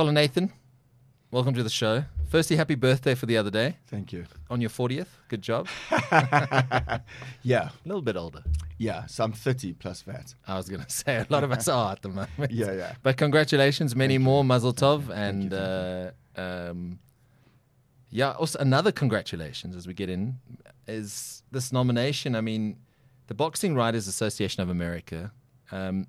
Colin Nathan, welcome to the show. Firstly, happy birthday for the other day Thank you. on your 40th. Good job. Yeah, A little bit older. yeah. So I'm 30 plus that. I was going to say a lot of us are at the moment. Yeah, yeah. But congratulations, many more, Mazel Tov, and you, uh, um, yeah, also another congratulations as we get in is this nomination. I mean, the Boxing Writers Association of America, um,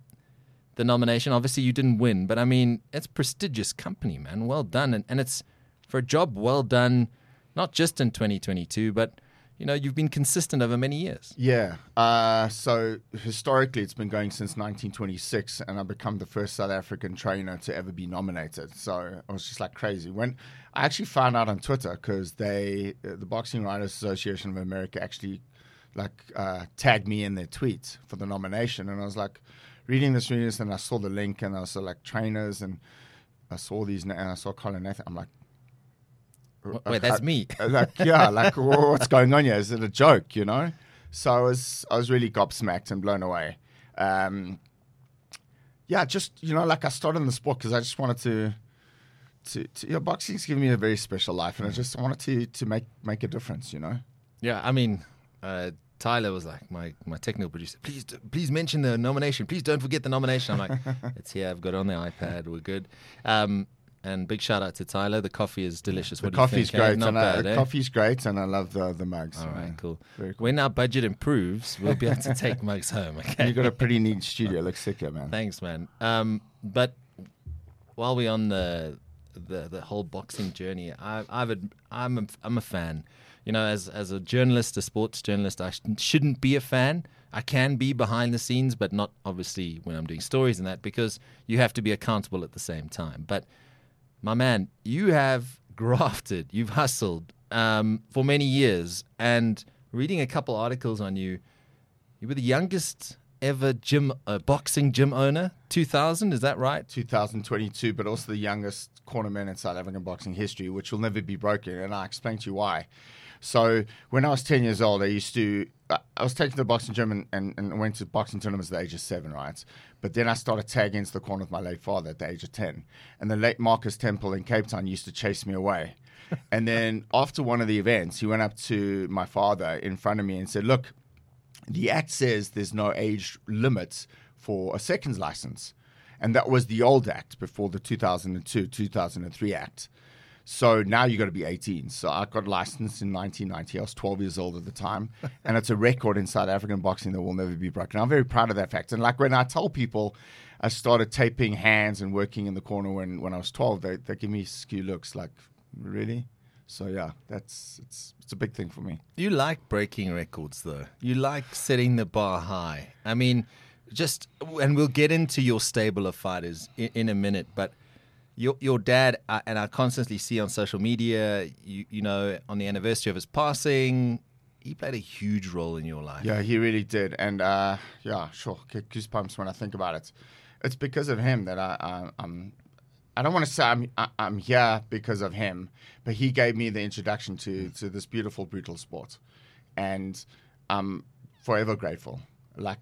the nomination. Obviously, you didn't win, but I mean, it's prestigious company, man. Well done, and, and it's for a job well done, not just in 2022, but you know, you've been consistent over many years. Yeah. Uh, so historically, it's been going since 1926, and I've become the first South African trainer to ever be nominated. So I was just like crazy. When I actually found out on Twitter because they, uh, the Boxing Writers Association of America, actually like uh, tagged me in their tweet for the nomination, and I was like reading this, reading this, and I saw the link, and I saw like trainers, and I saw these, and I saw Colin Nathan. I'm like. Wait, that's me. like yeah, like wha- what's going on here? Is it a joke? You know? So I was I was really gobsmacked and blown away. Um, yeah, just you know, like I started in the sport because I just wanted to. To, to you know, boxing's given me a very special life, and I just wanted to to make make a difference. You know, Yeah, I mean, uh, Tyler was like my, my technical producer. Please, please mention the nomination. Please don't forget the nomination. I'm like, it's here. I've got it on the iPad. We're good. Um, and big shout out to Tyler. The coffee is delicious. the What do you coffee's think, eh? great, Not and bad, uh, eh? coffee's great, and I love the the mugs. All right, cool. Cool. When our budget improves, we'll be able to take mugs home. Okay. You got a pretty neat studio. Looks sick here, man. Thanks, man. Um, but while we're on the the, the whole boxing journey, I, I've I'm a, I'm a fan. You know, as as a journalist, a sports journalist, I sh- shouldn't be a fan. I can be behind the scenes, but not obviously when I'm doing stories and that because you have to be accountable at the same time. But my man, you have grafted, you've hustled um, for many years, and reading a couple articles on you, you were the youngest ever gym uh, boxing gym owner. 2000, is that right? 2022, but also the youngest cornerman in South African boxing history, which will never be broken. And I explain to you why. So when I was 10 years old, I used to, I was taken to the boxing gym and, and, and went to boxing tournaments at the age of seven, right? But then I started tagging into the corner with my late father at the age of 10. And the late Marcus Temple in Cape Town used to chase me away. and then after one of the events, he went up to my father in front of me and said, Look, the act says there's no age limit for a seconds license. And that was the old act before the 2002 2003 act. So now you got to be 18. So I got licensed in 1990. I was 12 years old at the time. and it's a record in South African boxing that will never be broken. I'm very proud of that fact. And like when I tell people I started taping hands and working in the corner when, when I was 12, they, they give me skew looks like, really? So yeah, that's it's it's a big thing for me. You like breaking records, though. You like setting the bar high. I mean, just, and we'll get into your stable of fighters in, in a minute, but your your dad, uh, and I constantly see on social media, you, you know, on the anniversary of his passing, he played a huge role in your life. Yeah, he really did, and uh, yeah, sure, get goosebumps when I think about it. It's because of him that I, I I'm. I don't want to say I'm I, I'm here because of him, but he gave me the introduction to to this beautiful brutal sport, and I'm forever grateful. Like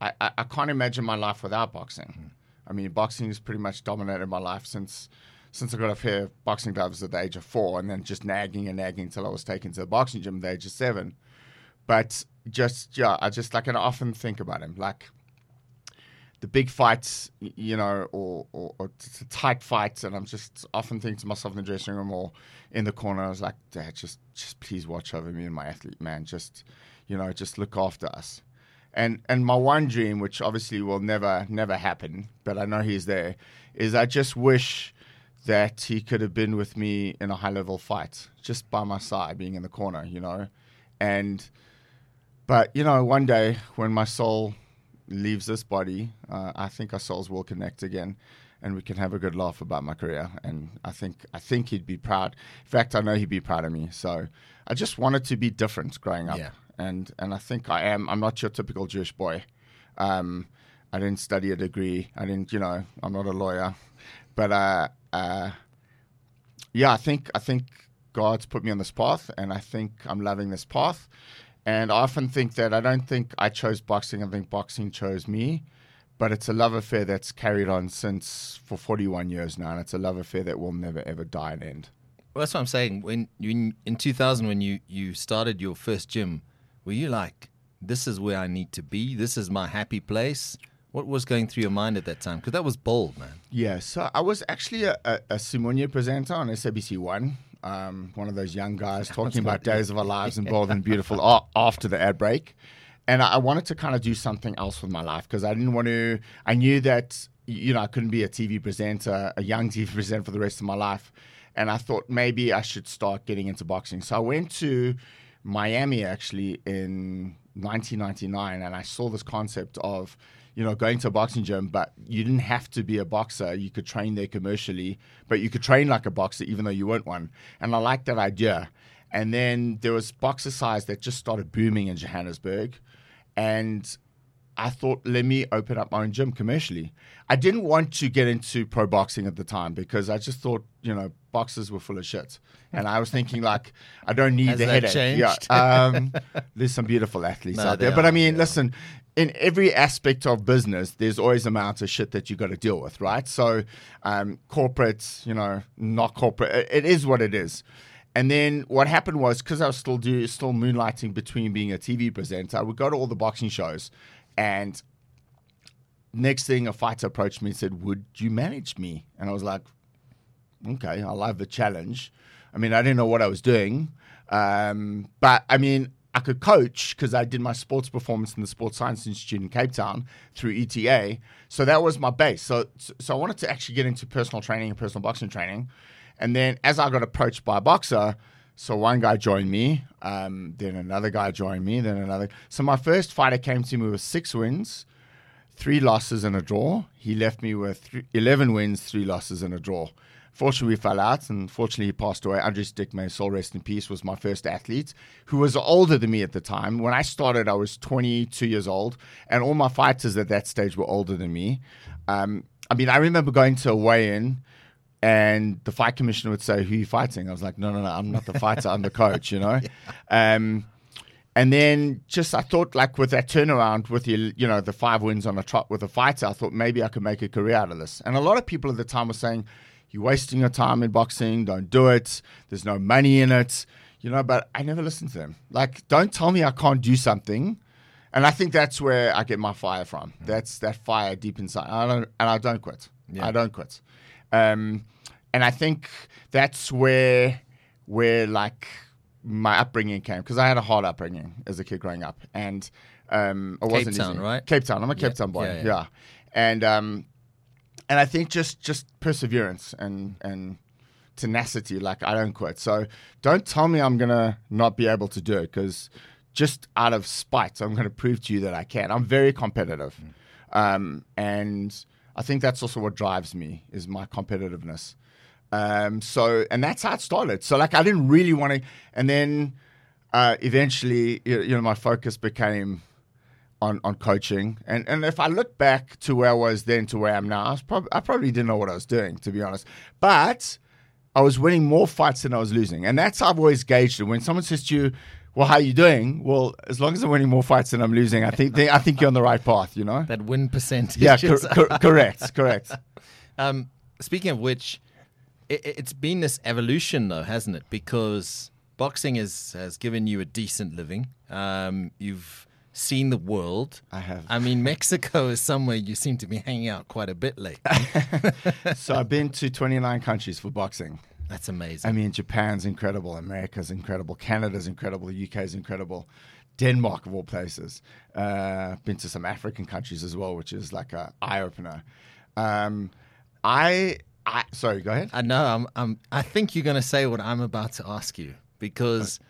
I, I, I can't imagine my life without boxing. I mean, boxing has pretty much dominated my life since since I got a pair of boxing gloves at the age of four, and then just nagging and nagging until I was taken to the boxing gym at the age of seven. But just yeah, I just like and I often think about him like the big fights, you know, or, or, or tight fights, and I'm just often thinking to myself in the dressing room or in the corner, I was like, Dad, just just please watch over me and my athlete, man. Just you know, just look after us. And and my one dream, which obviously will never never happen, but I know he's there, is I just wish that he could have been with me in a high level fight, just by my side, being in the corner, you know, and. But you know, one day when my soul leaves this body, uh, I think our souls will connect again, and we can have a good laugh about my career. And I think I think he'd be proud. In fact, I know he'd be proud of me. So I just wanted to be different growing up, Yeah. And and I think I am. I'm not your typical Jewish boy. Um, I didn't study a degree. I didn't, you know, I'm not a lawyer, but uh, uh, yeah, I think I think God's put me on this path, and I think I'm loving this path. And I often think that I don't think I chose boxing. I think boxing chose me. but it's a love affair that's carried on since for 41 years now, and it's a love affair that will never ever die and end. Well, that's what I'm saying. When in 2000, when you you started your first gym, were you like, "This is where I need to be. This is my happy place"? What was going through your mind at that time? Because that was bold, man. Yeah, so I was actually a, a, a presenter on SABC One. Um, one of those young guys talking about Days of Our Lives and Bold and Beautiful a- after the ad break. And I I wanted to kind of do something else with my life because I didn't want to, I knew that, you know, I couldn't be a TV presenter, a young TV presenter for the rest of my life. And I thought maybe I should start getting into boxing. So I went to Miami actually in 1999 and I saw this concept of, you know, going to a boxing gym, but you didn't have to be a boxer. You could train there commercially, but you could train like a boxer even though you weren't one. And I liked that idea. And then there was boxercise that just started booming in Johannesburg. And I thought, let me open up my own gym commercially. I didn't want to get into pro boxing at the time because I just thought, you know, boxers were full of shit. And I was thinking, like, I don't need Has the headache. changed? Yeah. Um, there's some beautiful athletes No, out there. there But I mean, listen, in every aspect of business, there's always amounts of shit that you got to deal with, right? So, um, corporate, you know, not corporate, it- it is what it is. And then what happened was because I was still do still moonlighting between being a TV presenter, I would go to all the boxing shows, and next thing a fighter approached me and said, "Would you manage me?" And I was like, "Okay, I love the challenge." I mean, I didn't know what I was doing, um, but I mean, I could coach because I did my sports performance in the Sports Science Institute in Cape Town through ETA. So that was my base. So, so I wanted to actually get into personal training and personal boxing training. And then as I got approached by a boxer, so one guy joined me, um, then another guy joined me, then another. So my first fighter came to me with six wins, three losses and a draw. He left me with three, 11 wins, three losses and a draw. Fortunately, we fell out, and fortunately, he passed away. May his soul rest in peace, was my first athlete, who was older than me at the time. When I started, I was 22 years old, and all my fighters at that stage were older than me. Um, I mean, I remember going to a weigh-in, and the fight commissioner would say, "Who are you fighting?" I was like, "No, no, no, I'm not the fighter. I'm the coach." You know. Um, and then just I thought like with that turnaround with the you know the five wins on a trot with a fighter, I thought maybe I could make a career out of this. And a lot of people at the time were saying, "You're wasting your time in boxing. Don't do it. There's no money in it." You know, but I never listened to them. Like, don't tell me I can't do something. And I think that's where I get my fire from. That's that fire deep inside. I don't, and I don't quit. Yeah. I don't quit. Um, and I think that's where where like my upbringing came because I had a hard upbringing as a kid growing up, and um, it wasn't Cape Town, easy. right? Cape Town. I'm a Cape Yeah, Town boy. yeah, Yeah, yeah. and um, and I think just just perseverance and and tenacity. Like I don't quit. So don't tell me I'm gonna not be able to do it because just out of spite, I'm gonna prove to you that I can. I'm very competitive, um, and I think that's also what drives me is my competitiveness. Um, so and that's how it started. So like I didn't really want to, and then uh, eventually, you you know, my focus became on, on coaching. And and if I look back to where I was then to where I am now, I, was prob- I probably didn't know what I was doing, to be honest. But I was winning more fights than I was losing. And that's how I've always gauged it. When someone says to you, well, how are you doing? Well, as long as I'm winning more fights than I'm losing, I think they, I think you're on the right path, you know? That win percentage. Yeah, cor- cor- correct, correct. Um, speaking of which, it, it's been this evolution, though, hasn't it? Because boxing is, has given you a decent living. Um, you've seen the world. I have. I mean, Mexico is somewhere you seem to be hanging out quite a bit lately. So I've been to 29 countries for boxing. That's amazing. I mean, Japan's incredible, America's incredible, Canada's incredible, the UK's incredible, Denmark of all places. Uh, been to some African countries as well, which is like an eye opener. Um, I, I sorry, go ahead. I know. I'm, I'm, I think you're going to say what I'm about to ask you because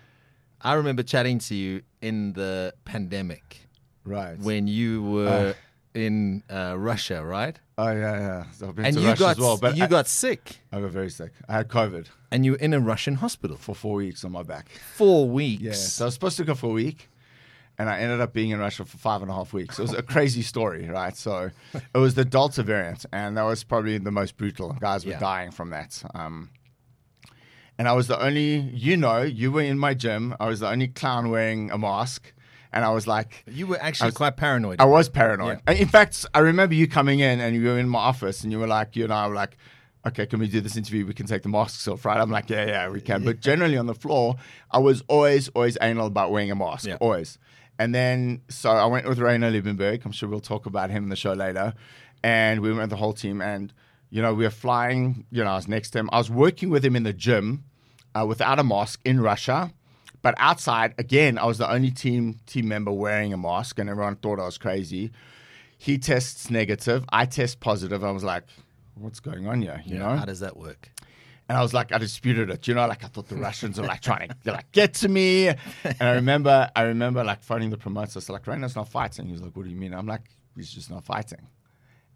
I remember chatting to you in the pandemic Right. when you were in uh, Russia, right? oh yeah, yeah. So I've been And to you Russia got as well, but you I, got sick, I got very sick. I had COVID and you were in a Russian hospital for for four weeks on my back. four weeks. Yeah. So I was supposed to go for a week, and I ended up being in Russia for five and a half weeks. It was a crazy story, right? So it was the Delta variant, and that was probably the most brutal. Guys were Yeah. dying from that. Um, and I was the only, you know, you were in my gym. I was the only clown wearing a mask, and I was like, You were actually was- quite paranoid. I was paranoid. In fact, I remember you coming in and you were in my office and you were like, you and I were like, okay, can we do this interview? We can take the masks off, right? I'm like, yeah, yeah, we can. But generally on the floor, I was always, always anal about wearing a mask, Yeah. always. And then, so I went with Rainer Liebenberg. I'm sure we'll talk about him in the show later. And we went with the whole team. And, you know, we were flying, you know, I was next to him. I was working with him in the gym uh, without a mask in Russia. But outside, again, I was the only team team member wearing a mask, and everyone thought I was crazy. He tests negative. I test positive. I was like, "What's going on here?" You know. How does that work? And I was like, I disputed it. You know, like I thought the Russians were like trying to like get to me. And I remember, I remember like phoning the promoter. Was like, Rainer's not fighting. He was like, What do you mean? I'm like, he's just not fighting.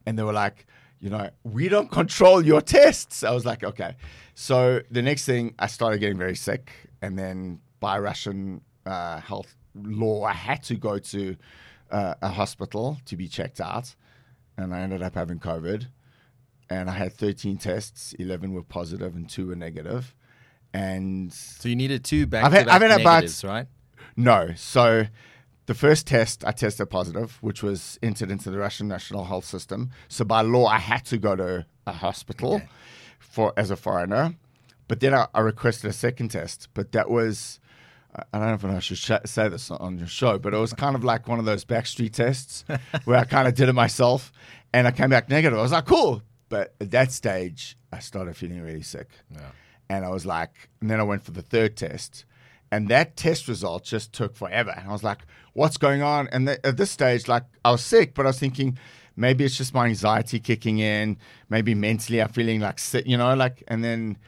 And they were like, you know, we don't control your tests. I was like, okay. So the next thing, I started getting very sick, and then by Russian uh, health law, I had to go to uh, a hospital to be checked out, and I ended up having COVID and I had 13 tests. 11 were positive and two were negative. And So you needed two back I've had- I've had about- negatives, right? no, so the first test I tested positive, which was entered into the Russian national health system. So by law, I had to go to a hospital for as a foreigner. But then I, I requested a second test, but that was. I- I don't know if I should sh- say this on your show, but it was kind of like one of those backstreet tests where I kind of did it myself and I came back negative. I was like, cool. But at that stage, I started feeling really sick. Yeah. And I was like, and then I went for the third test. And that test result just took forever. And I was like, what's going on? And th- at this stage, like, I was sick, but I was thinking, maybe it's just my anxiety kicking in. Maybe mentally I'm feeling like sick, you know, like, and then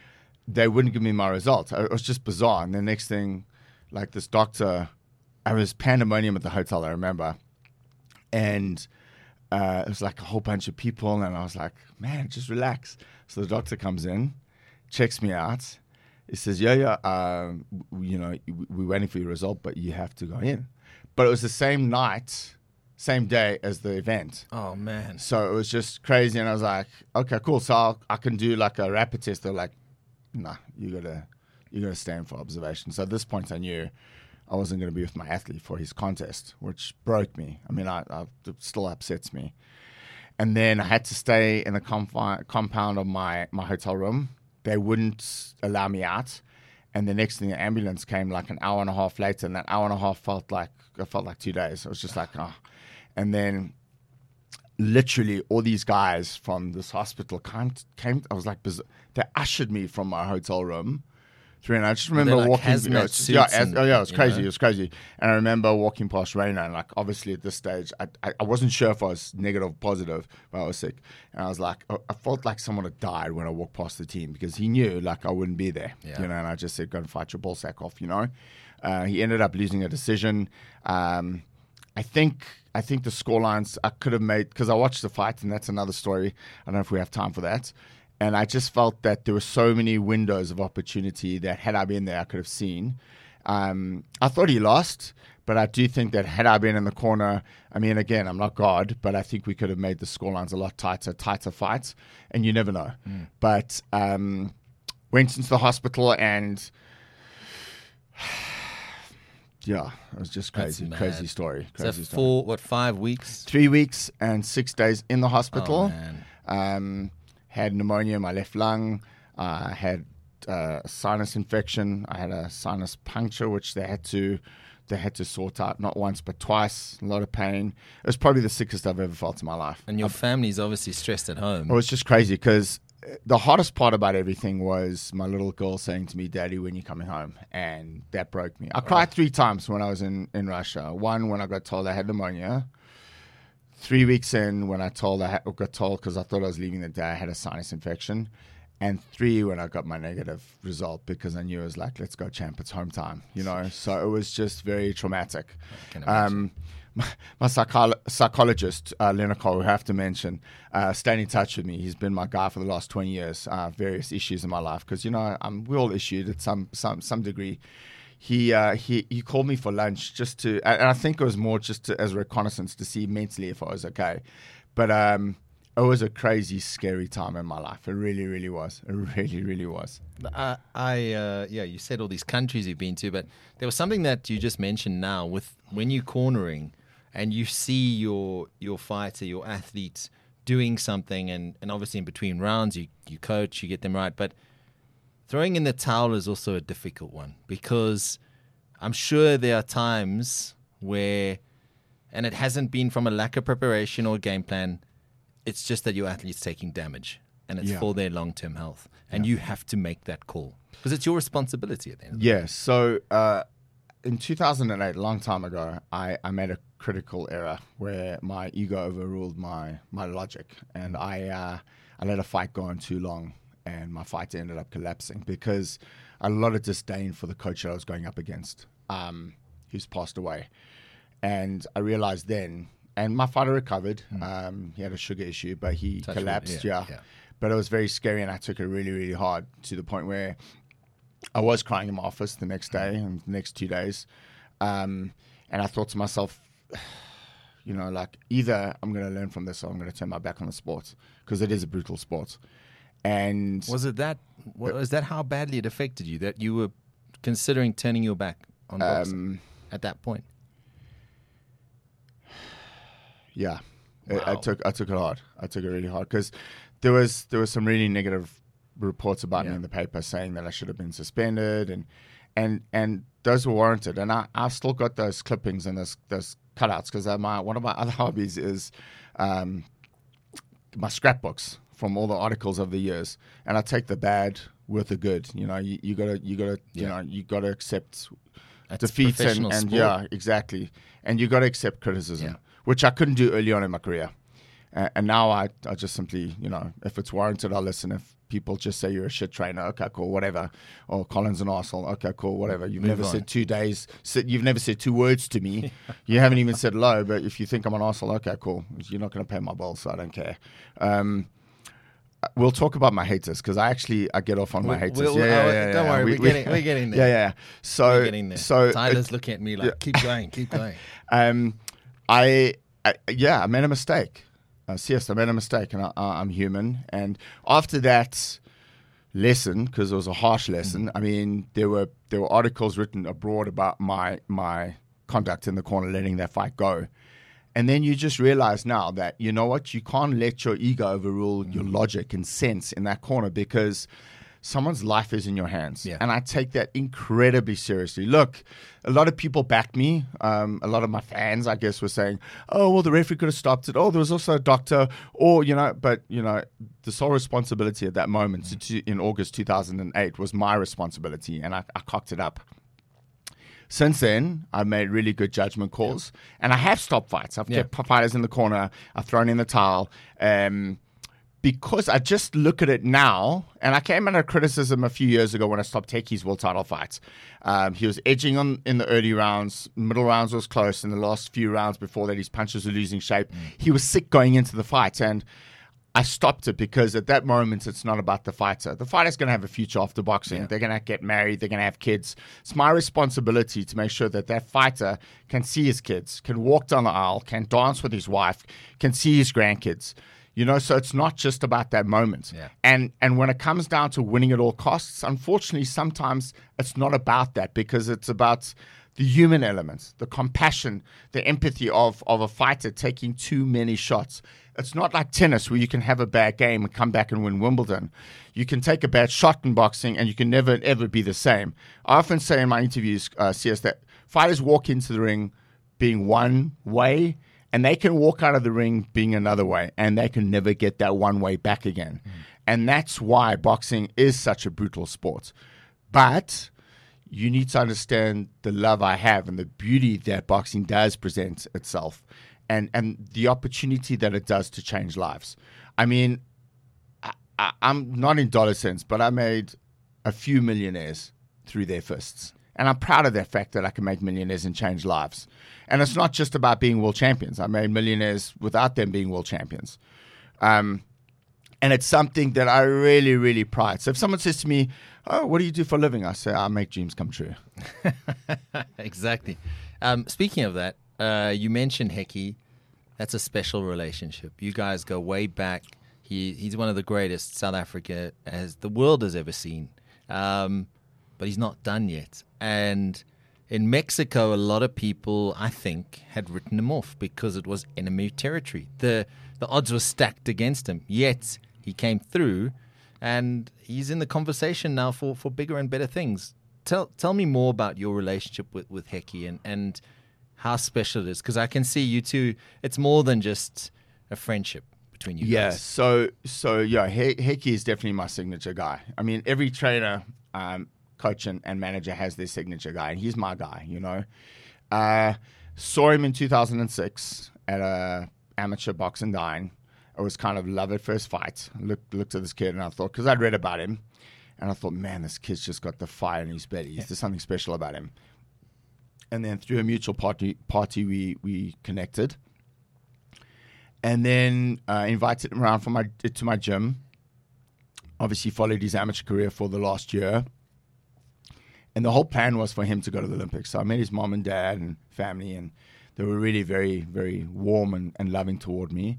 they wouldn't give me my result. It was just bizarre. And the next thing, like, this doctor, I was pandemonium at the hotel, I remember. And uh, it was like a whole bunch of people. And I was like, man, just relax. So the doctor comes in, checks me out. He says, yeah, yeah, um, you know, we're waiting for your result, but you have to go in. But it was the same night, same day as the event. Oh man. So it was just crazy. And I was like, okay, cool. So I'll, I can do like a rapid test. They're like, nah, you gotta, you gotta stand for observation. So at this point, I knew I wasn't gonna be with my athlete for his contest, which broke me. I mean, I, I still upsets me. And then I had to stay in the confi- compound of my my hotel room. They wouldn't allow me out. And the next thing, the ambulance came like an hour and a half later, and that hour and a half felt like it felt like two days. It was just like, oh. And then literally all these guys from this hospital came, came I was like, they ushered me from my hotel room through, and I just remember like walking. you know, yeah, and- oh yeah, it was crazy. know? It was crazy. And I remember walking past Raina, and like obviously at this stage, I, I, I wasn't sure if I was negative or positive, but I was sick, and I was like, I I felt like someone had died when I walked past the team because he knew like I wouldn't be there, Yeah. you know. And I just said, go and fight your ball sack off, you know. Uh, he ended up losing a decision. Um, I think I think the scorelines I could have made because I watched the fight, and that's another story. I don't know if we have time for that. And I just felt that there were so many windows of opportunity that had I been there, I could have seen. Um, I thought he lost, but I do think that had I been in the corner, I mean, again, I'm not God, but I think we could have made the scorelines a lot tighter, tighter fights, and you never know. But um, went into the hospital and. Yeah, it was just crazy, crazy story. Crazy story. four? What five weeks? Three weeks and six days in the Oh, hospital. man. um, had pneumonia in my left lung. Uh, I had uh, sinus infection. I had a sinus puncture, which they had to they had to sort out not once but twice. A lot of pain. It was probably the sickest I've ever felt in my life. And your family's obviously stressed at home. It was just crazy because the hardest part about everything was my little girl saying to me, "Daddy, when you coming home?" And that broke me. I cried three times when I was in in Russia. One when I got told I had pneumonia. Three weeks in when I told I had, got told because I thought I was leaving the day I had a sinus infection, and three when I got my negative result because I knew it was like, "Let's go, champ! It's home time," you know. So it was just very traumatic. Um, my, my psycholo- psychologist, uh, Leonard Cole, who I have to mention, uh, stayed in touch with me. He's been my guy for the last 20 years, uh, various issues in my life. Because, you know, I'm, we all issued at some, some, some degree. He, uh, he, he called me for lunch just to, and I think it was more just to, as reconnaissance to see mentally if I was okay. But um, it was a crazy, scary time in my life. It really, really was. It really, really was. I, I uh, yeah, you said all these countries you've been to, but there was something that you just mentioned now with when you're cornering and you see your your fighter, your athlete doing something, and, and obviously in between rounds you you coach, you get them right, but throwing in the towel is also a difficult one because I'm sure there are times where, and it hasn't been from a lack of preparation or game plan. It's just that your athlete's taking damage, and it's Yeah. for their long term health, and you have to make that call because it's your responsibility at the end. Of the Yeah. So uh, in 2008, a long time ago, I, I made a critical error where my ego overruled my, my logic, and I uh, I let a fight go on too long, and my fight ended up collapsing because a lot of disdain for the coach that I was going up against, um, who's passed away, and I realized then. And my fighter recovered. Um, he had a sugar issue, but he Touch collapsed. yeah, yeah. yeah. But it was very scary, and I took it really, really hard to the point where I was crying in my office the next day and the next two days. Um, and I thought to myself, you know, like either I'm going to learn from this or I'm going to turn my back on the sport because it is a brutal sport. And Was it that? Was that how badly it affected you that you were considering turning your back on boxing um, at that point? yeah, I, I took I took it hard. I took it really hard because there was there was some really negative reports about me in the paper saying that I should have been suspended and and and those were warranted. And I I've still got those clippings and those those cutouts because my one of my other hobbies is um, my scrapbooks from all the articles of the years, and I take the bad with the good. You know, you, you gotta you gotta you know you gotta accept That's defeats and, and sport. yeah, exactly. And you got to accept criticism, Yeah. which I couldn't do early on in my career. Uh, and now I, I just simply, you know, if it's warranted, I'll listen. If people just say you're a shit trainer, okay, cool, whatever. Or Collins and Arsenal, okay, cool, whatever. You've Move never on. said two days. You've never said two words to me. you haven't even said hello. But if you think I'm an Arsenal, okay, cool. You're not going to pay my bills, so I don't care. Um, We'll talk about my haters because I actually I get off on my haters. we'll- yeah, uh, yeah, yeah, don't yeah. worry, We- we're getting- we're getting there. Yeah, yeah. So, We're getting there. so Tyler's looking at me like, keep going, keep going. um, I, I yeah, I made a mistake. Uh, yes, I made a mistake, and I, I- I'm human. And after that lesson, because it was a harsh lesson, I mean, there were there were articles written abroad about my my conduct in the corner, letting that fight go. And then you just realize now that you know what you can't let your ego overrule your logic and sense in that corner because someone's life is in your hands. Yeah. And I take that incredibly seriously. Look, a lot of people backed me. Um, a lot of my fans, I guess, were saying, "Oh, well, the referee could have stopped it. Oh, there was also a doctor, or you know." But you know, the sole responsibility at that moment, to- in August 2008, was my responsibility, and I, I cocked it up. Since then, I've made really good judgment calls, and I have stopped fights. I've Yeah. kept fighters in the corner. I've thrown in the towel. Um, because I just look at it now, and I came under criticism a few years ago when I stopped Hekkie's world title fights. Um, he was edging on in the early rounds, middle rounds was close, in the last few rounds before that, his punches were losing shape. He was sick going into the fight, and I stopped it because at that moment it's not about the fighter. The fighter's going to have a future after boxing. They're going to get married. They're going to have kids. It's my responsibility to make sure that that fighter can see his kids, can walk down the aisle, can dance with his wife, can see his grandkids. You know, so it's not just about that moment. Yeah. And and when it comes down to winning at all costs, unfortunately, sometimes it's not about that because it's about the human elements, the compassion, the empathy of of a fighter taking too many shots. It's not like tennis where you can have a bad game and come back and win Wimbledon. You can take a bad shot in boxing and you can never ever be the same. I often say in my interviews, uh, CS, that fighters walk into the ring being one way and they can walk out of the ring being another way and they can never get that one way back again. And that's why boxing is such a brutal sport. But you need to understand the love I have and the beauty that boxing does present itself and, and the opportunity that it does to change lives. I mean, I, I, I'm not in dollar cents, but I made a few millionaires through their fists. And I'm proud of that fact that I can make millionaires and change lives. And it's not just about being world champions. I made millionaires without them being world champions. Um, and it's something that I really, really pride. So if someone says to me, "Oh, what do you do for a living?" I say, "I make dreams come true." exactly. Um, speaking of that, uh, you mentioned Hekkie, that's a special relationship. You guys go way back. He he's one of the greatest South Africa as the world has ever seen. Um, but he's not done yet. And in Mexico, a lot of people, I think, had written him off because it was enemy territory. The the odds were stacked against him. Yet he came through, and he's in the conversation now for, for bigger and better things. Tell tell me more about your relationship with with Hekkie and and how special it is because I can see you two. It's more than just a friendship between you. Yeah. guys. So so yeah, he- Hekkie is definitely my signature guy. I mean, every trainer, um, coach, and, and manager has their signature guy, and he's my guy. You know, uh, saw him in 2006 at a amateur boxing dine. It was kind of love at first fight. Looked looked at this kid and I thought because I'd read about him, and I thought, man, this kid's just got the fire in his belly. There's something special about him. And then through a mutual party, party we we connected and then uh, invited him around for my to my gym. Obviously, followed his amateur career for the last year, and the whole plan was for him to go to the Olympics. So I met his mom and dad and family, and they were really very very warm and, and loving toward me.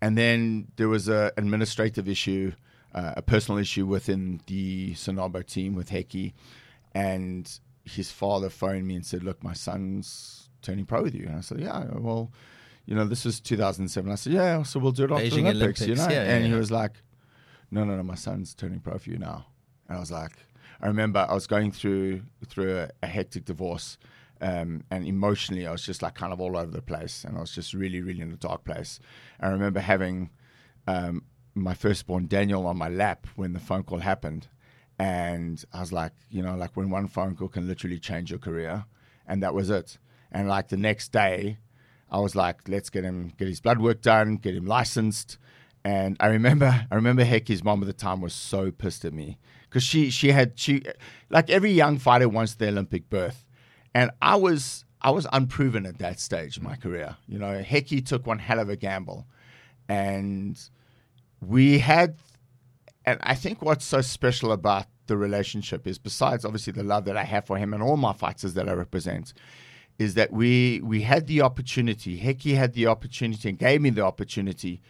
And then there was a administrative issue, uh, a personal issue within the SANABO team with Hekkie, and his father phoned me and said, "Look, my son's turning pro with you." And I said, "Yeah, well." you know, this was 2007. I said, yeah, so we'll do it after the Beijing Olympics, you know? Olympics, yeah, yeah, and he yeah. was like, no, no, no, my son's turning pro for you now. And I was like, I remember I was going through through a, a hectic divorce, um, and emotionally I was just like kind of all over the place, and I was just really, really in a dark place. I remember having um, my firstborn Daniel on my lap when the phone call happened, and I was like, you know, like when one phone call can literally change your career, and that was it. And like the next day, I was like, let's get him get his blood work done, get him licensed. And I remember, I remember Hekkie's mom at the time was so pissed at me because she she had she like every young fighter wants the Olympic berth, and I was I was unproven at that stage in my career. You know, Hekkie took one hell of a gamble, and we had, and I think what's so special about the relationship is besides obviously the love that I have for him and all my fighters that I represent, is that we we had the opportunity. Hekkie had the opportunity and gave me the opportunity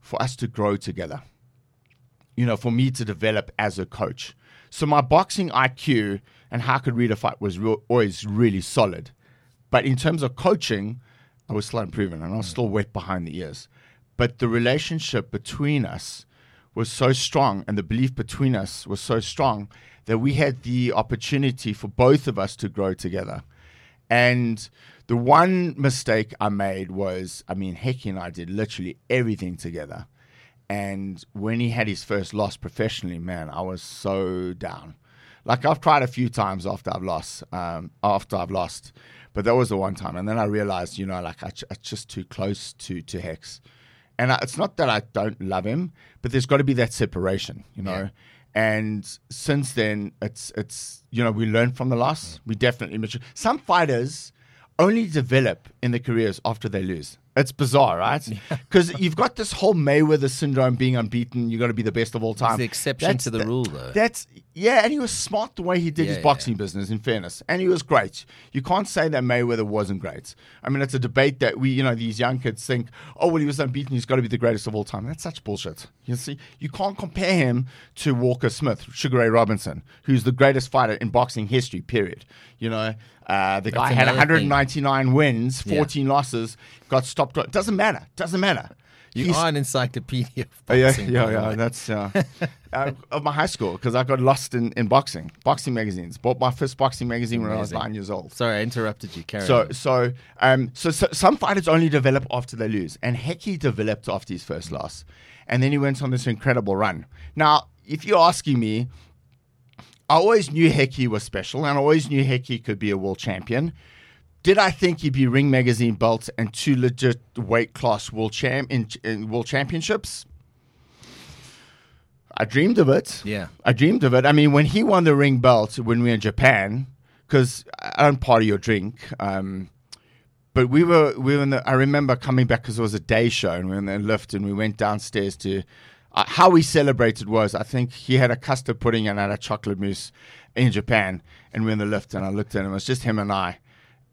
for us to grow together. You know, for me to develop as a coach. So my boxing IQ and how I could read a fight was real, always really solid. But in terms of coaching, I was still improving and I was still wet behind the ears. But the relationship between us was so strong and the belief between us was so strong that we had the opportunity for both of us to grow together. And the one mistake I made was, I mean, Hekkie and I did literally everything together. And when he had his first loss professionally, man, I was so down. Like I've cried a few times after I've lost, um, after I've lost, but that was the one time. And then I realized, you know, like I ch- I'm just too close to to Hex. And I, it's not that I don't love him, but there's got to be that separation, you know. Yeah. And since then, it's it's you know we learn from the loss. We definitely mature. Some fighters only develop in their careers after they lose. It's bizarre, right? Because you've got this whole Mayweather syndrome, being unbeaten. You're going to be the best of all time. the exception That's to the the- rule, though. That's yeah, and he was smart the way he did Yeah, his boxing business. In fairness, and he was great. You can't say that Mayweather wasn't great. I mean, it's a debate that we, you know, these young kids think, oh well, he was unbeaten. He's got to be the greatest of all time. That's such bullshit. You see, you can't compare him to Walker Smith, Sugar Ray Robinson, who's the greatest fighter in boxing history. Period. You know, uh, the guy had another thing. 199 wins, Yeah. 14 losses, got stopped. It Doesn't matter. Doesn't matter. You He's- are an encyclopedia of Oh, yeah, yeah, yeah. way. That's uh, uh, of my high school because I got lost in, in boxing, boxing magazines. Bought my first boxing magazine when I was nine years old. Sorry, I interrupted you. Carry So, on. so, um, so, so some fighters only develop after they lose, and Hekkie developed after his first loss, and then he went on this incredible run. Now, if you're asking me, I always knew Hekkie was special, and I always knew Hekkie could be a world champion. Did I think he'd be Ring Magazine belt and two legit weight class world champ in, in world championships? I dreamed of it. Yeah. I dreamed of it. I mean, when he won the ring belt when we were in Japan, because I don't party or drink, um, but we were we were in the. I remember coming back because it was a day show, and we were in the lift, and we went downstairs to. Uh, how we celebrated was I think he had a custard pudding and I had a chocolate mousse in Japan, and we are in the lift, and I looked at him. It was just him and I,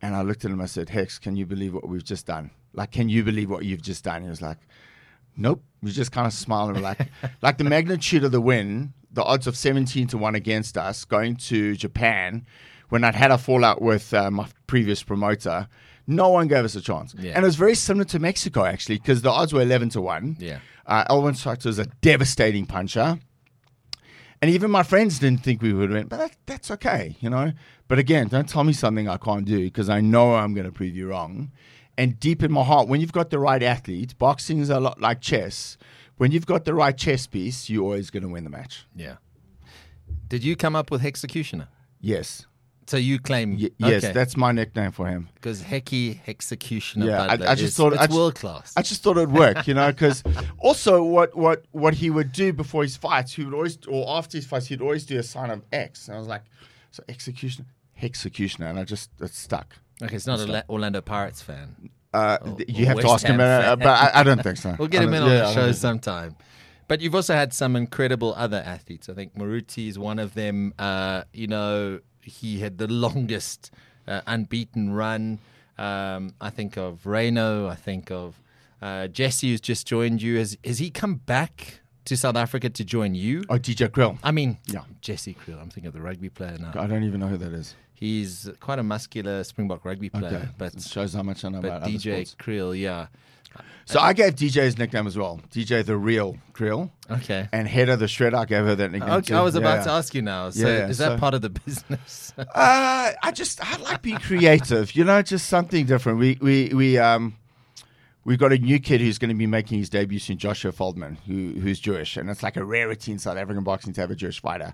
and I looked at him. And I said, "Hex, can you believe what we've just done? Like, can you believe what you've just done? He was like, nope. We just kind of smiled and we're like, like the magnitude of the win, the odds of 17 to 1 against us going to Japan when I'd had a fallout with uh, my previous promoter. No one gave us a chance. Yeah. And it was very similar to Mexico, actually, because the odds were 11 to 1. Yeah. Uh, Elwin Sykes was a devastating puncher. And even my friends didn't think we would win, but that, that's okay, you know. But again, don't tell me something I can't do because I know I'm going to prove you wrong. And deep in my heart, when you've got the right athlete, boxing is a lot like chess. When you've got the right chess piece, you're always going to win the match. Yeah. Did you come up with executioner? Yes, So you claim y- yes, okay. that's my nickname for him. because Hekkie Hexecutioner Yeah, I- Budler I just is, thought- it's world class. I just thought it'd work, you know, because also what, what what he would do before his fights, he would always, or after his fights, he'd always do a sign of X. And I was like, so executioner, hexecutioner, and I just it stuck. okay, it's not an Orlando Pirates fan. Uh, Or- you or have to West ask him, Ham uh, but I, I don't think so. We'll get him in on yeah, the show sometime. But you've also had some incredible other athletes. I think Moruti is one of them. Uh, you know, he had the longest uh, unbeaten run. Um, I think of Reno. I think of uh, Jesse, who's just joined you. Has, has he come back to South Africa to join you? Oh, DJ Kriel. I mean, Yeah. Jesse Kriel. I'm thinking of the rugby player now. I don't even know who that is. He's quite a muscular Springbok rugby player, Okay, but it shows how much I know about DJ. Kriel, yeah. So I gave DJ his nickname as well. DJ the real Kriel. Okay. And Heather the Shredder, I gave her that nickname. Okay, too. I was about yeah. to ask you now. So Yeah, is that so- part of the business? Uh, I just I like being creative, you know, just something different. We we we um we've got a new kid who's going to be making his debut soon, Joshua Feldman, who who's Jewish, and it's like a rarity in South African boxing to have a Jewish fighter.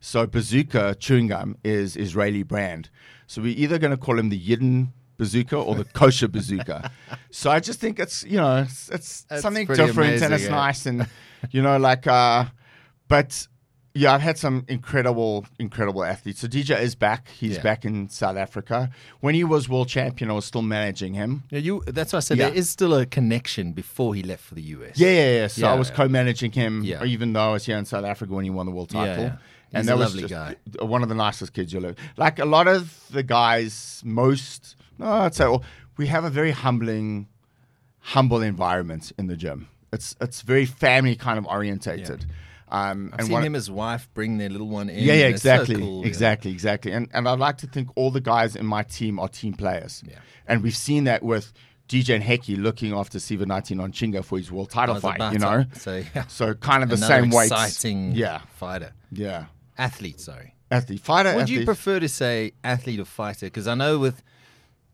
So Bazooka chewing gum is Israeli brand. So we're either going to call him the Yidden Bazooka or the Kosher Bazooka. so I just think it's you know it's, it's something different and it's yeah. nice and you know like uh but yeah, I've had some incredible, incredible athletes. So DJ is back. He's Yeah. back in South Africa. When he was world champion, I was still managing him. yeah, you. That's why I said Yeah. there is still a connection before he left for the US. Yeah, yeah, yeah. So I was co-managing him, Yeah. even though I was here in South Africa when he won the world title. yeah. And He's that a was guy. one of the nicest kids you'll ever. Like a lot of the guys, most no, I'd say well, we have a very humbling, humble environment in the gym. It's it's very family kind of orientated. Um, I've seen him and his wife bring their little one in. Yeah, yeah, and it's so exactly, yeah. exactly, exactly. And and I'd like to think all the guys in my team are team players. Yeah. And we've seen that with DJ and Hekkie looking after Sivenathi Nontshinga for his world title fight. You to- know, So yeah, so kind of the same weights. exciting Yeah, fighter, yeah. athlete. Sorry. Athlete, fighter. Would athlete. you prefer to say athlete or fighter? Because I know with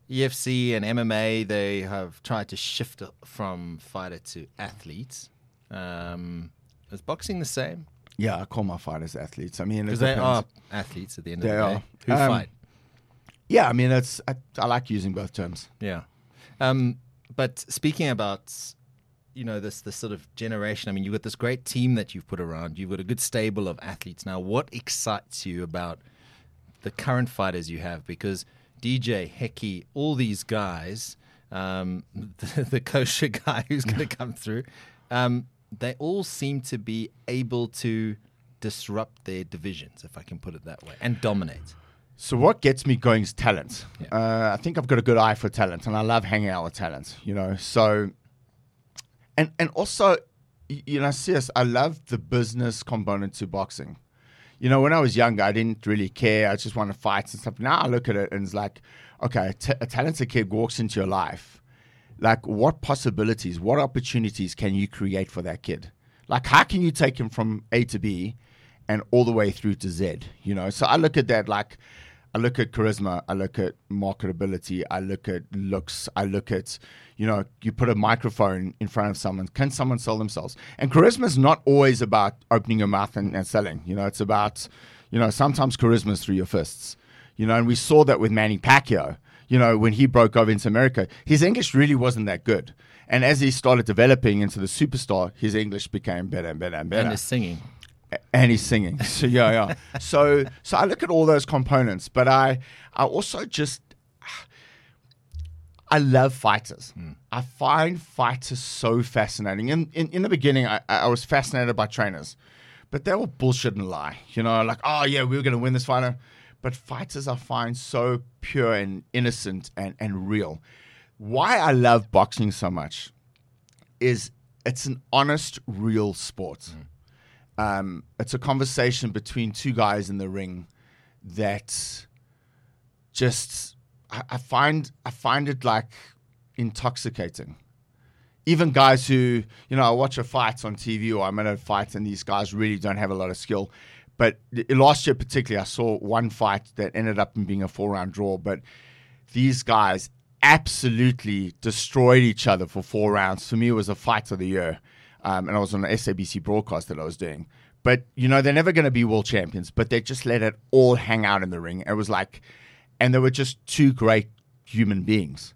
EFC and MMA, they have tried to shift from fighter to athletes. Um, is boxing the same? yeah, I call my fighters athletes. I mean, Because they are athletes at the end They of the are. day. Who Um, fight? Yeah, I mean, it's I, I like using both terms. Yeah. Um, but speaking about, you know, this this sort of generation, I mean, you've got this great team that you've put around. You've got a good stable of athletes. Now, what excites you about the current fighters you have? Because DJ, Hekkie, all these guys, um, the, the kosher guy who's going to come through, um, they all seem to be able to disrupt their divisions, if I can put it that way, and dominate. So what gets me going is talent. Yeah. Uh, I think I've got a good eye for talent, and I love hanging out with talent. You know, so and and also, you know, CS, I love the business component to boxing. You know, when I was younger, I didn't really care. I just wanted to fight and stuff. Now I look at it and it's like, okay, t- a talented kid walks into your life. Like, what possibilities, what opportunities can you create for that kid? Like, how can you take him from A to B and all the way through to Z? You know, so I look at that like, I look at charisma, I look at marketability, I look at looks, I look at, you know, you put a microphone in front of someone, can someone sell themselves? And charisma is not always about opening your mouth and, and selling. You know, it's about, you know, sometimes charisma is through your fists. You know, and we saw that with Manny Pacquiao. You know, when he broke over into America, his English really wasn't that good. And as he started developing into the superstar, his English became better and better and better And is singing. and he's singing. So yeah, yeah. So so I look at all those components, but I I also just I love fighters. I find fighters so fascinating. In in, in the beginning, I, I was fascinated by trainers, but they were bullshit and lie. You know, like oh yeah, we were gonna win this fighter. But fighters I find so pure and innocent and, and real. why I love boxing so much is it's an honest, real sport. Um, it's a conversation between two guys in the ring that just I, I find I find it like intoxicating. Even guys who, you know, I watch a fight on TV or I'm at a fight and these guys really don't have a lot of skill. But last year, particularly, I saw one fight that ended up in being a four round draw. But these guys absolutely destroyed each other for four rounds. For me, it was a fight of the year. Um, and I was on an SABC broadcast that I was doing. But, you know, they're never going to be world champions, but they just let it all hang out in the ring. It was like, and they were just two great human beings.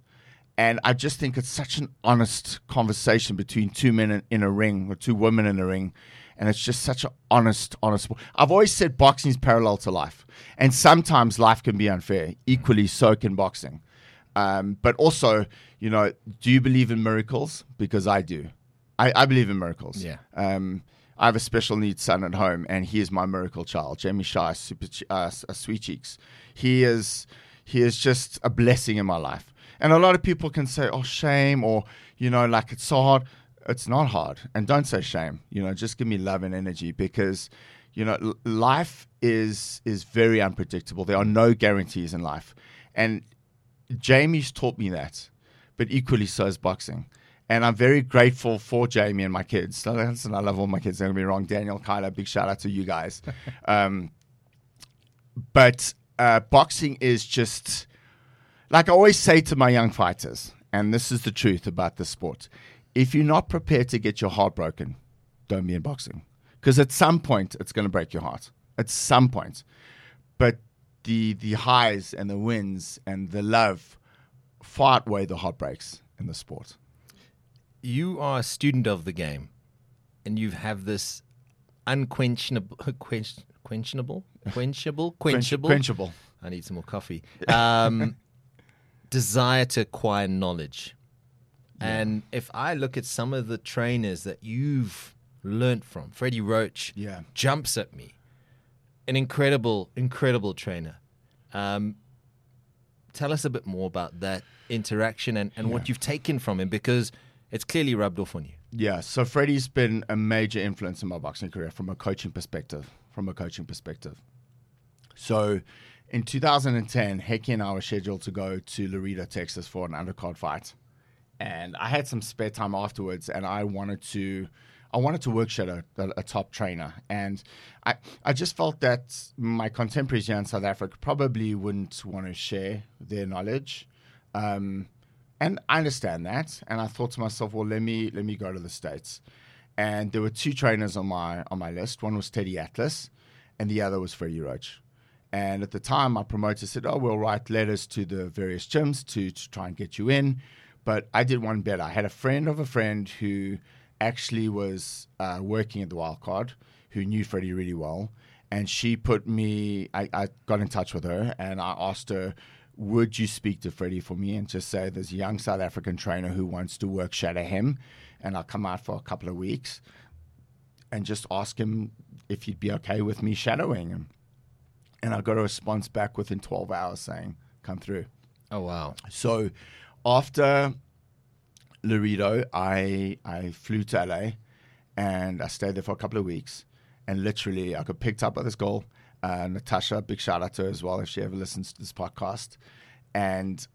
And I just think it's such an honest conversation between two men in a ring or two women in a ring. And it's just such an honest, honest. I've always said boxing is parallel to life. And sometimes life can be unfair. Equally, so can boxing. Um, but also, you know, do you believe in miracles? Because I do. I, I believe in miracles. Yeah. Um, I have a special needs son at home, and he is my miracle child. Jamie Shah, super uh, sweet cheeks. He is he is just a blessing in my life. And a lot of people can say, "Oh, shame," or you know, like it's so hard. It's not hard, and don't say shame. You know, just give me love and energy because you know l- life is is very unpredictable. There are no guarantees in life, and Jamie's taught me that, but equally so is boxing. And I'm very grateful for Jamie and my kids. And I love all my kids. Don't get me wrong. Daniel, Kyla, big shout out to you guys. um, but uh, boxing is just like I always say to my young fighters, and this is the truth about the sport. If you're not prepared to get your heart broken, don't be in boxing. Because at some point, it's going to break your heart. At some point. But the the highs and the wins and the love far outweigh the heartbreaks in the sport. You are a student of the game, and you have this unquenchable, quench, quenchable, quenchable, quenchable, quenchable. I need some more coffee. Um, desire to acquire knowledge, and if I look at some of the trainers that you've learnt from, Freddie Roach, Yeah. jumps at me. An incredible, incredible trainer. Um, tell us a bit more about that interaction and, and what you've taken from him because it's clearly rubbed off on you. Yeah, so Freddie's been a major influence in my boxing career from a coaching perspective. From a coaching perspective. So in 2010, Hekkie and I were scheduled to go to Laredo, Texas for an undercard fight. And I had some spare time afterwards and I wanted to I wanted to work shadow a, a top trainer. And I, I just felt that my contemporaries here in South Africa probably wouldn't want to share their knowledge. Um, and I understand that. And I thought to myself, well, let me let me go to the states. And there were two trainers on my on my list. One was Teddy Atlas, and the other was Freddie Roach. And at the time, my promoter said, "Oh, we'll write letters to the various gyms to, to try and get you in." But I did one better. I had a friend of a friend who actually was uh, working at the Wild Card, who knew Freddie really well, and she put me. I, I got in touch with her, and I asked her, "Would you speak to Freddie for me and just say there's a young South African trainer who wants to work shadow him, and I'll come out for a couple of weeks, and just ask him if he'd be okay with me shadowing him." And I got a response back within 12 hours saying, "Come through." Oh, wow. So after Laredo, I I flew to LA and I stayed there for a couple of weeks. And literally, I got picked up by this girl, uh, Natasha. Big shout out to her as well if she ever listens to this podcast. And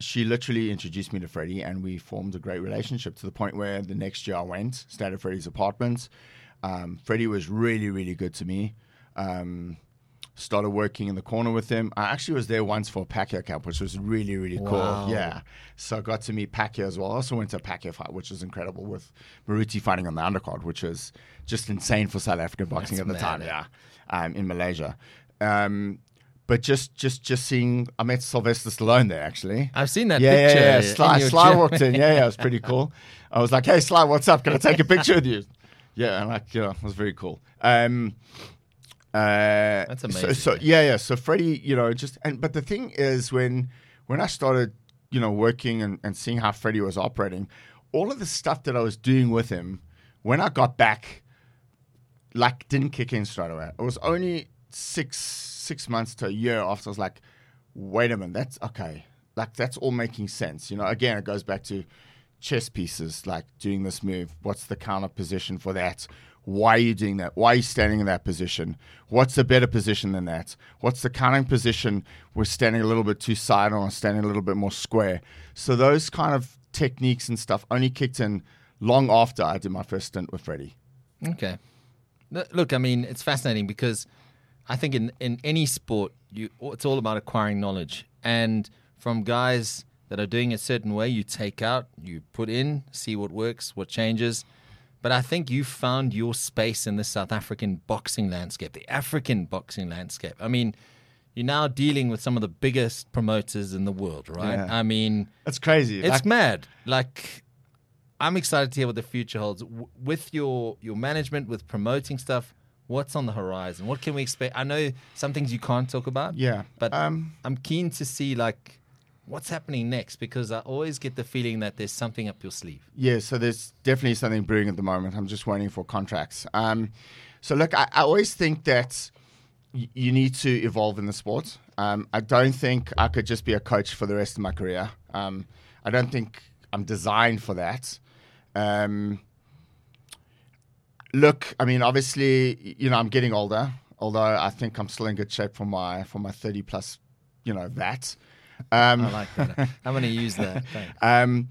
she literally introduced me to Freddie, and we formed a great relationship to the point where the next year I went, stayed at Freddie's apartment. Um, Freddie was really, really good to me. Um, started working in the corner with him. I actually was there once for a Pacquiao camp, which was really, really Wow. cool. Yeah. So I got to meet Pacquiao as well. I also went to a Pacquiao fight, which was incredible with Moruti fighting on the undercard, which was just insane for South African boxing That's at the time. Yeah. Um, in Malaysia. Um, but just, just, just seeing, I met Sylvester Stallone there actually. I've seen that Yeah, yeah, picture. yeah. in Sly, Sly walked in. Yeah, yeah, it was pretty cool. I was like, "Hey, Sly, what's up? Can I take a picture with you?" Yeah, and like, yeah, it was very cool. Um, uh, That's So, amazing. so yeah, yeah. So Freddie, you know, just and but the thing is, when when I started, you know, working and, and seeing how Freddie was operating, all of the stuff that I was doing with him, when I got back, like didn't kick in straight away. It was only six six months to a year after I was like, wait a minute, that's okay. like that's all making sense. You know, again, it goes back to chess pieces, like doing this move. What's the counter position for that? Why are you doing that? Why are you standing in that position? What's a better position than that? What's the counting position? We're standing a little bit too side on, standing a little bit more square. So those kind of techniques and stuff only kicked in long after I did my first stint with Freddie. Okay. Look, I mean, it's fascinating because I think in, in any sport, you it's all about acquiring knowledge. And from guys that are doing a certain way, you take out, you put in, see what works, what changes. But I think you found your space in the South African boxing landscape, the African boxing landscape. I mean, you're now dealing with some of the biggest promoters in the world, right? Yeah. I mean, It's crazy. it's Like, mad. Like, I'm excited to hear what the future holds w- with your your management, with promoting stuff. What's on the horizon? What can we expect? I know some things you can't talk about. yeah, but um, I'm keen to see like what's happening next because I always get the feeling that there's something up your sleeve. Yeah, so there's definitely something brewing at the moment. I'm just waiting for contracts. Um, so look, I, I always think that y- you need to evolve in the sport. Um, I don't think I could just be a coach for the rest of my career. Um, I don't think I'm designed for that. Um, look, I mean, obviously, you know, I'm getting older. Although I think I'm still in good shape for my for my 30 plus, you know, that. Um, I like that. I'm going to use that. Um,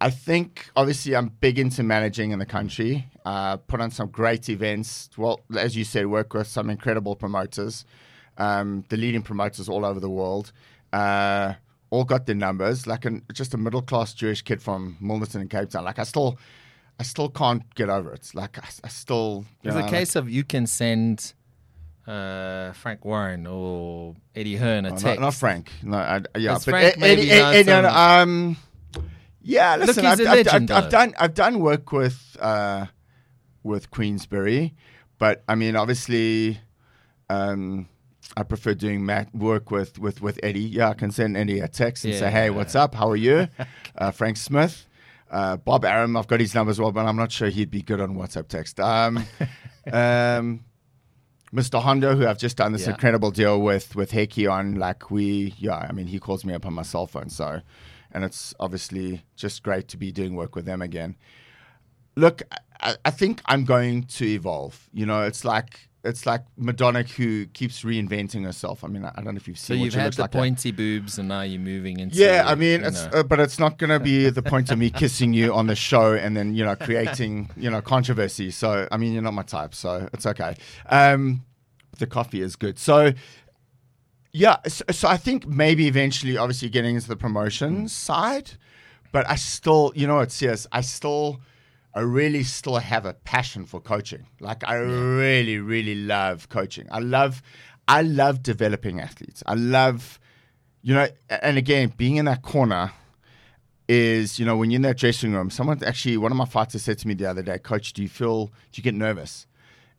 I think obviously I'm big into managing in the country. Uh, put on some great events. Well, as you said, work with some incredible promoters, um, the leading promoters all over the world. Uh, all got their numbers. Like an, just a middle class Jewish kid from Milnerton in Cape Town. Like I still, I still can't get over it. Like I, I still. It's know, a like- case of you can send uh, Frank Warren or Eddie Hearn a Oh, text. not, not Frank. No, I, yeah, Does but Frank Ed- maybe Ed- know Ed- some- no, no, um, yeah. Listen, he's I've, I've- I've. I've done I've done work with uh, with Queensberry, but I mean, obviously, um, I prefer doing mat- work with, with with Eddie. Yeah, I can send Eddie a text and say, Yeah. "Hey, what's up? How are you?" uh, Frank Smith. Uh, Bob Arum, I've got his number as well, but I'm not sure he'd be good on WhatsApp text. Um, um, Mr. Honda, who I've just done this Yeah. incredible deal with with Hekkie on, like we, yeah, I mean, he calls me up on my cell phone, so, and it's obviously just great to be doing work with them again. Look, I, I think I'm going to evolve. You know, it's like it's like Madonna who keeps reinventing herself. I mean, I, I don't know if you've So seen what you've she had looks the like. pointy boobs, and now you're moving into. Yeah, I mean, it's uh, but it's not going to be the point of me kissing you on the show and then you know creating you know controversy. So I mean, you're not my type, so it's okay. Um, the coffee is good. So yeah, so, so I think maybe eventually, obviously, getting into the promotion mm. side, but I still, you know, it's yes, I still. I really still have a passion for coaching. Like I really, really love coaching. I love, I love developing athletes. I love, you know, and again, being in that corner is, you know, when you're in that dressing room, someone actually, one of my fighters said to me the other day, Coach, do you feel, do you get nervous?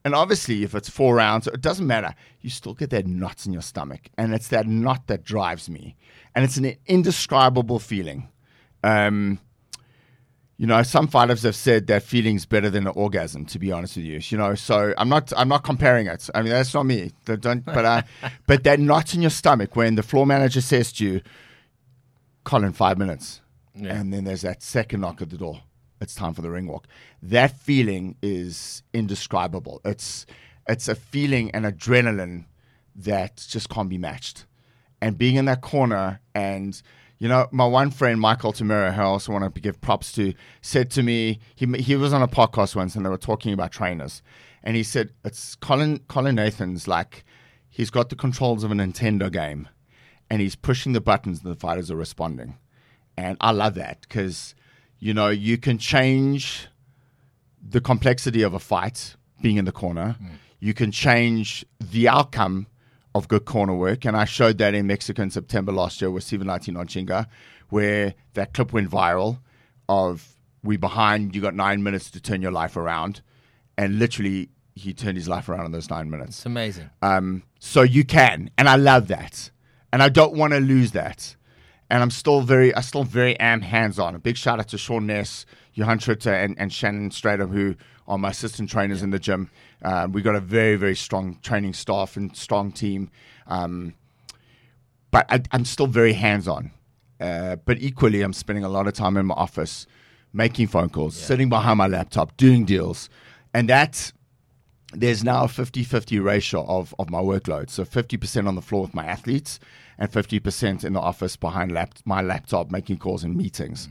And obviously, if it's four rounds, it doesn't matter. You still get that knot in your stomach. And it's that knot that drives me. And it's an indescribable feeling. Um, you know, some fighters have said that feeling's better than an orgasm. To be honest with you, you know, so I'm not, I'm not comparing it. I mean, that's not me. Don't, but, uh, but that knot in your stomach when the floor manager says to you, "Colin, five minutes," Yeah. and then there's that second knock at the door. It's time for the ring walk. That feeling is indescribable. It's, it's a feeling and adrenaline that just can't be matched and being in that corner and you know my one friend michael tamura who i also want to give props to said to me he, he was on a podcast once and they were talking about trainers and he said it's colin colin nathan's like he's got the controls of a nintendo game and he's pushing the buttons and the fighters are responding and i love that because you know you can change the complexity of a fight being in the corner. You can change the outcome of good corner work. And I showed that in Mexico in September last year with Sivenathi Nontshinga, where that clip went viral of we behind, you got nine minutes to turn your life around. And literally, he turned his life around in those nine minutes. It's amazing. Um, so you can, and I love that, and I don't want to lose that. And I'm still very, I still very am hands on. A big shout out to Sean Ness, Johan Tritter, and, and Shannon Strader, who are my assistant trainers in the gym. Um, we got a very, very strong training staff and strong team. Um, but I, I'm still very hands on. uh, but equally, I'm spending a lot of time in my office making phone calls, sitting behind my laptop, doing deals. And that there's now a 50 50 ratio of, of my workload. So 50% on the floor with my athletes and 50% in the office behind lap, my laptop making calls and meetings.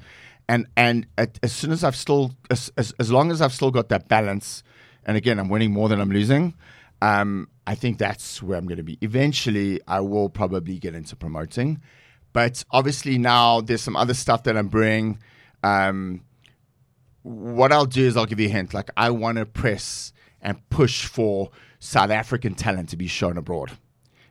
And and at, as soon as I've still, as, as, as long as I've still got that balance, and again, I'm winning more than I'm losing, um, I think that's where I'm going to be. Eventually, I will probably get into promoting. But obviously, now there's some other stuff that I'm bringing. Um, what I'll do is I'll give you a hint. Like, I want to press and push for South African talent to be shown abroad.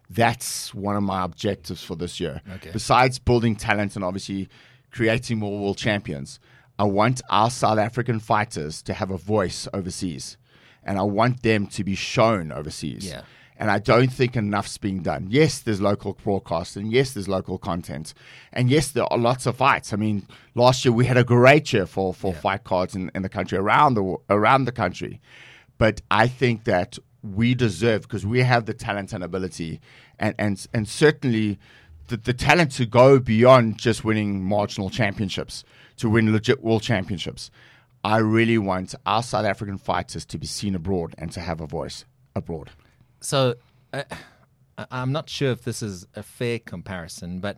That's one of my objectives for this year. Okay. Besides building talent and obviously creating more world champions, I want our South African fighters to have a voice overseas. And I want them to be shown overseas. Yeah. And I don't think enough's being done. Yes, there's local broadcast, and yes, there's local content, and yes, there are lots of fights. I mean, last year we had a great year for, for Yeah. fight cards in, in the country around the around the country. But I think that we deserve because we have the talent and ability, and and and certainly the, the talent to go beyond just winning marginal championships to win legit world championships. I really want our South African fighters to be seen abroad and to have a voice abroad. So uh, I'm not sure if this is a fair comparison, but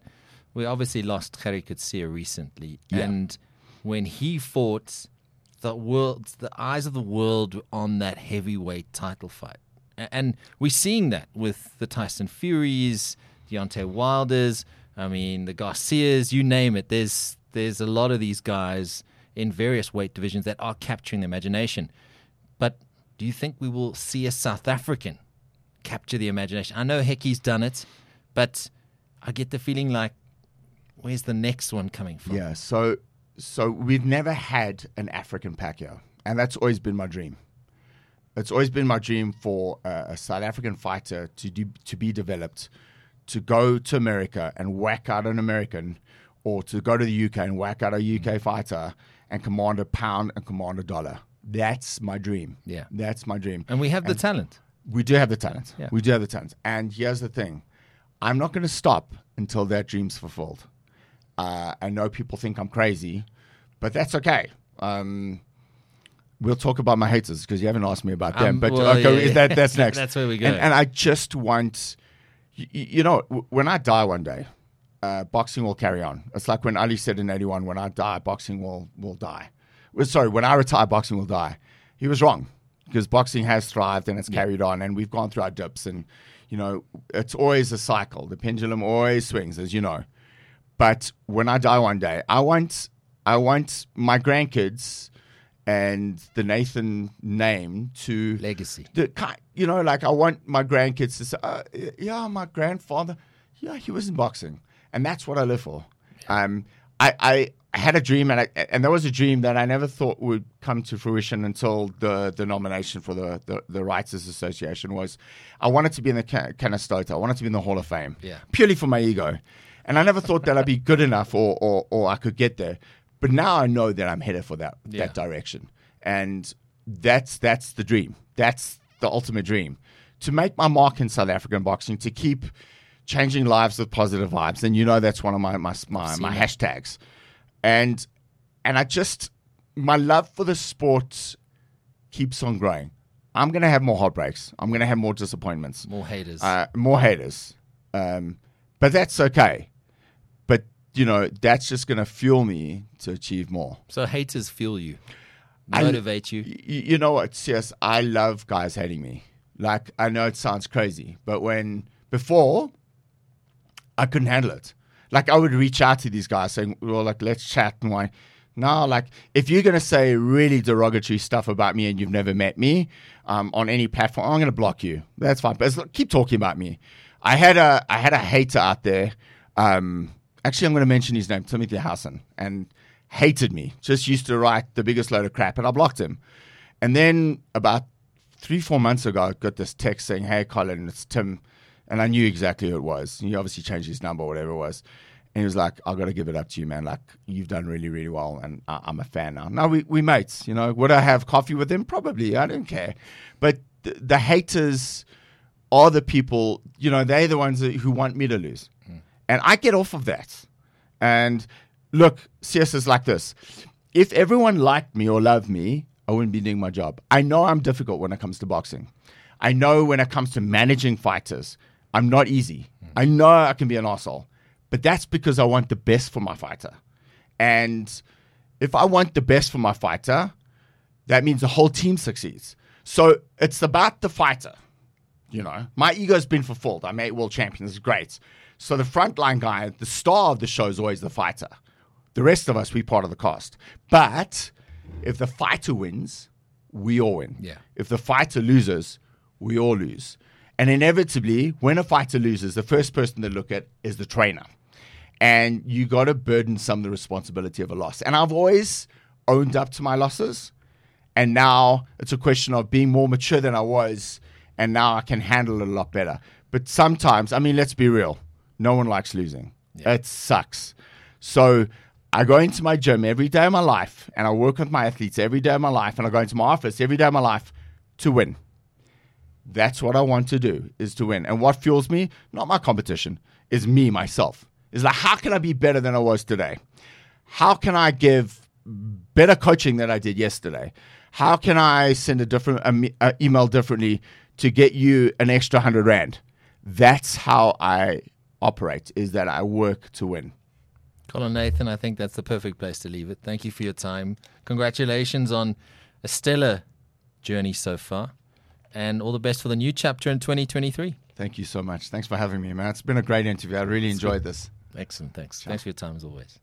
we obviously lost Gerrie Coetzee recently, Yeah. and when he fought, the world, the eyes of the world on that heavyweight title fight, and we're seeing that with the Tyson Furies, Deontay Wilders. I mean, the Garcias, you name it. There's there's a lot of these guys in various weight divisions that are capturing the imagination. But do you think we will see a South African capture the imagination? I know Hekkie's done it, but I get the feeling like, where's the next one coming from? Yeah, so so we've never had an African Pacquiao, and that's always been my dream. It's always been my dream for a, a South African fighter to do, to be developed, to go to America and whack out an American, or to go to the UK and whack out a UK mm. fighter and command a pound and command a dollar. That's my dream. Yeah. that's my dream. And we have the talent. We do have the talent. Yeah. We do have the talent. And here's the thing I'm not going to stop until that dream's fulfilled. Uh, I know people think I'm crazy, but that's okay. Um, we'll talk about my haters because you haven't asked me about them. Um, But well, okay, yeah, is that that's next. That's where we go. And, and I just want, you, you know, when I die one day, uh, boxing will carry on. It's like when Ali said in '81, "When I die, boxing will will die." Well, sorry, when I retire, boxing will die. He was wrong because boxing has thrived and it's carried on, and we've gone through our dips, and you know, it's always a cycle. The pendulum always swings, as you know. But when I die one day, I want I want my grandkids and the Nathan name to Legacy. the you know, like I want my grandkids to say, uh, yeah, my grandfather, yeah, he was in boxing, and that's what I live for. Um, I, I had a dream, and I, and that was a dream that I never thought would come to fruition until the the nomination for the the, the Writers Association was. I wanted to be in the Ca- Canastota. I wanted to be in the Hall of Fame. Yeah. purely for my ego, and I never thought that I'd be good enough or or, or I could get there. But now I know that I'm headed for that Yeah. that direction, and that's that's the dream. That's the ultimate dream to make my mark in South African boxing, to keep changing lives with positive vibes, and you know that's one of my my my, my hashtags, and and I just my love for the sport keeps on growing. I'm gonna have more heartbreaks. I'm gonna have more disappointments, More haters. uh, more haters, um, but that's okay. You know that's just gonna fuel me to achieve more. so haters fuel you, I- motivate you. You know what, CS? I love guys hating me. Like I know it sounds crazy, but when before I couldn't handle it. Like I would reach out to these guys saying, "Well, like let's chat." And why? No, like if you're gonna say really derogatory stuff about me and you've never met me um, on any platform, I'm gonna block you. That's fine, but keep talking about me. I had a I had a hater out there. Um, actually, I'm gonna mention his name, Timothy Hassan, and hated me. Just used to write the biggest load of crap, and I blocked him. And then about three, four months ago, I got this text saying, Hey, Colin, it's Tim. And I knew exactly who it was. He obviously changed his number, whatever it was. And he was like, I've got to give it up to you, man. Like, you've done really, really well. And I- I'm a fan now. Now, we, we mates, you know. Would I have coffee with him? Probably. I don't care. But the, the haters are the people, you know, they're the ones that- who want me to lose. And I get off of that. And look, CS is like this. If everyone liked me or loved me, I wouldn't be doing my job. I know I'm difficult when it comes to boxing. I know when it comes to managing fighters, I'm not easy. I know I can be an asshole, but that's because I want the best for my fighter. And if I want the best for my fighter, that means the whole team succeeds. So it's about the fighter. You know, my ego's been fulfilled. I made world champions. Great. So the frontline guy, the star of the show is always the fighter. The rest of us, we part of the cast. But if the fighter wins, we all win. Yeah. If the fighter loses, we all lose. And inevitably, when a fighter loses, the first person to look at is the trainer. And you got to burden some of the responsibility of a loss. And I've always owned up to my losses. And now it's a question of being more mature than I was. And now I can handle it a lot better. But sometimes, I mean, let's be real. No one likes losing. It sucks. So I go into my gym every day of my life and I work with my athletes every day of my life. And I go into my office every day of my life to win. That's what I want to do is to win. And what fuels me, not my competition, is me, myself. Is like, how can I be better than I was today? How can I give better coaching than I did yesterday? How can I send a different a a email differently to get you an extra hundred rand? That's how I operate. Is that I work to win. Colin Nathan, I think that's the perfect place to leave it. Thank you for your time. Congratulations on a stellar journey so far, and all the best for the new chapter in 2023. Thank you so much. Thanks for having me, man. It's been a great interview. I really enjoyed this. Excellent. Thanks. Thanks for your time as always.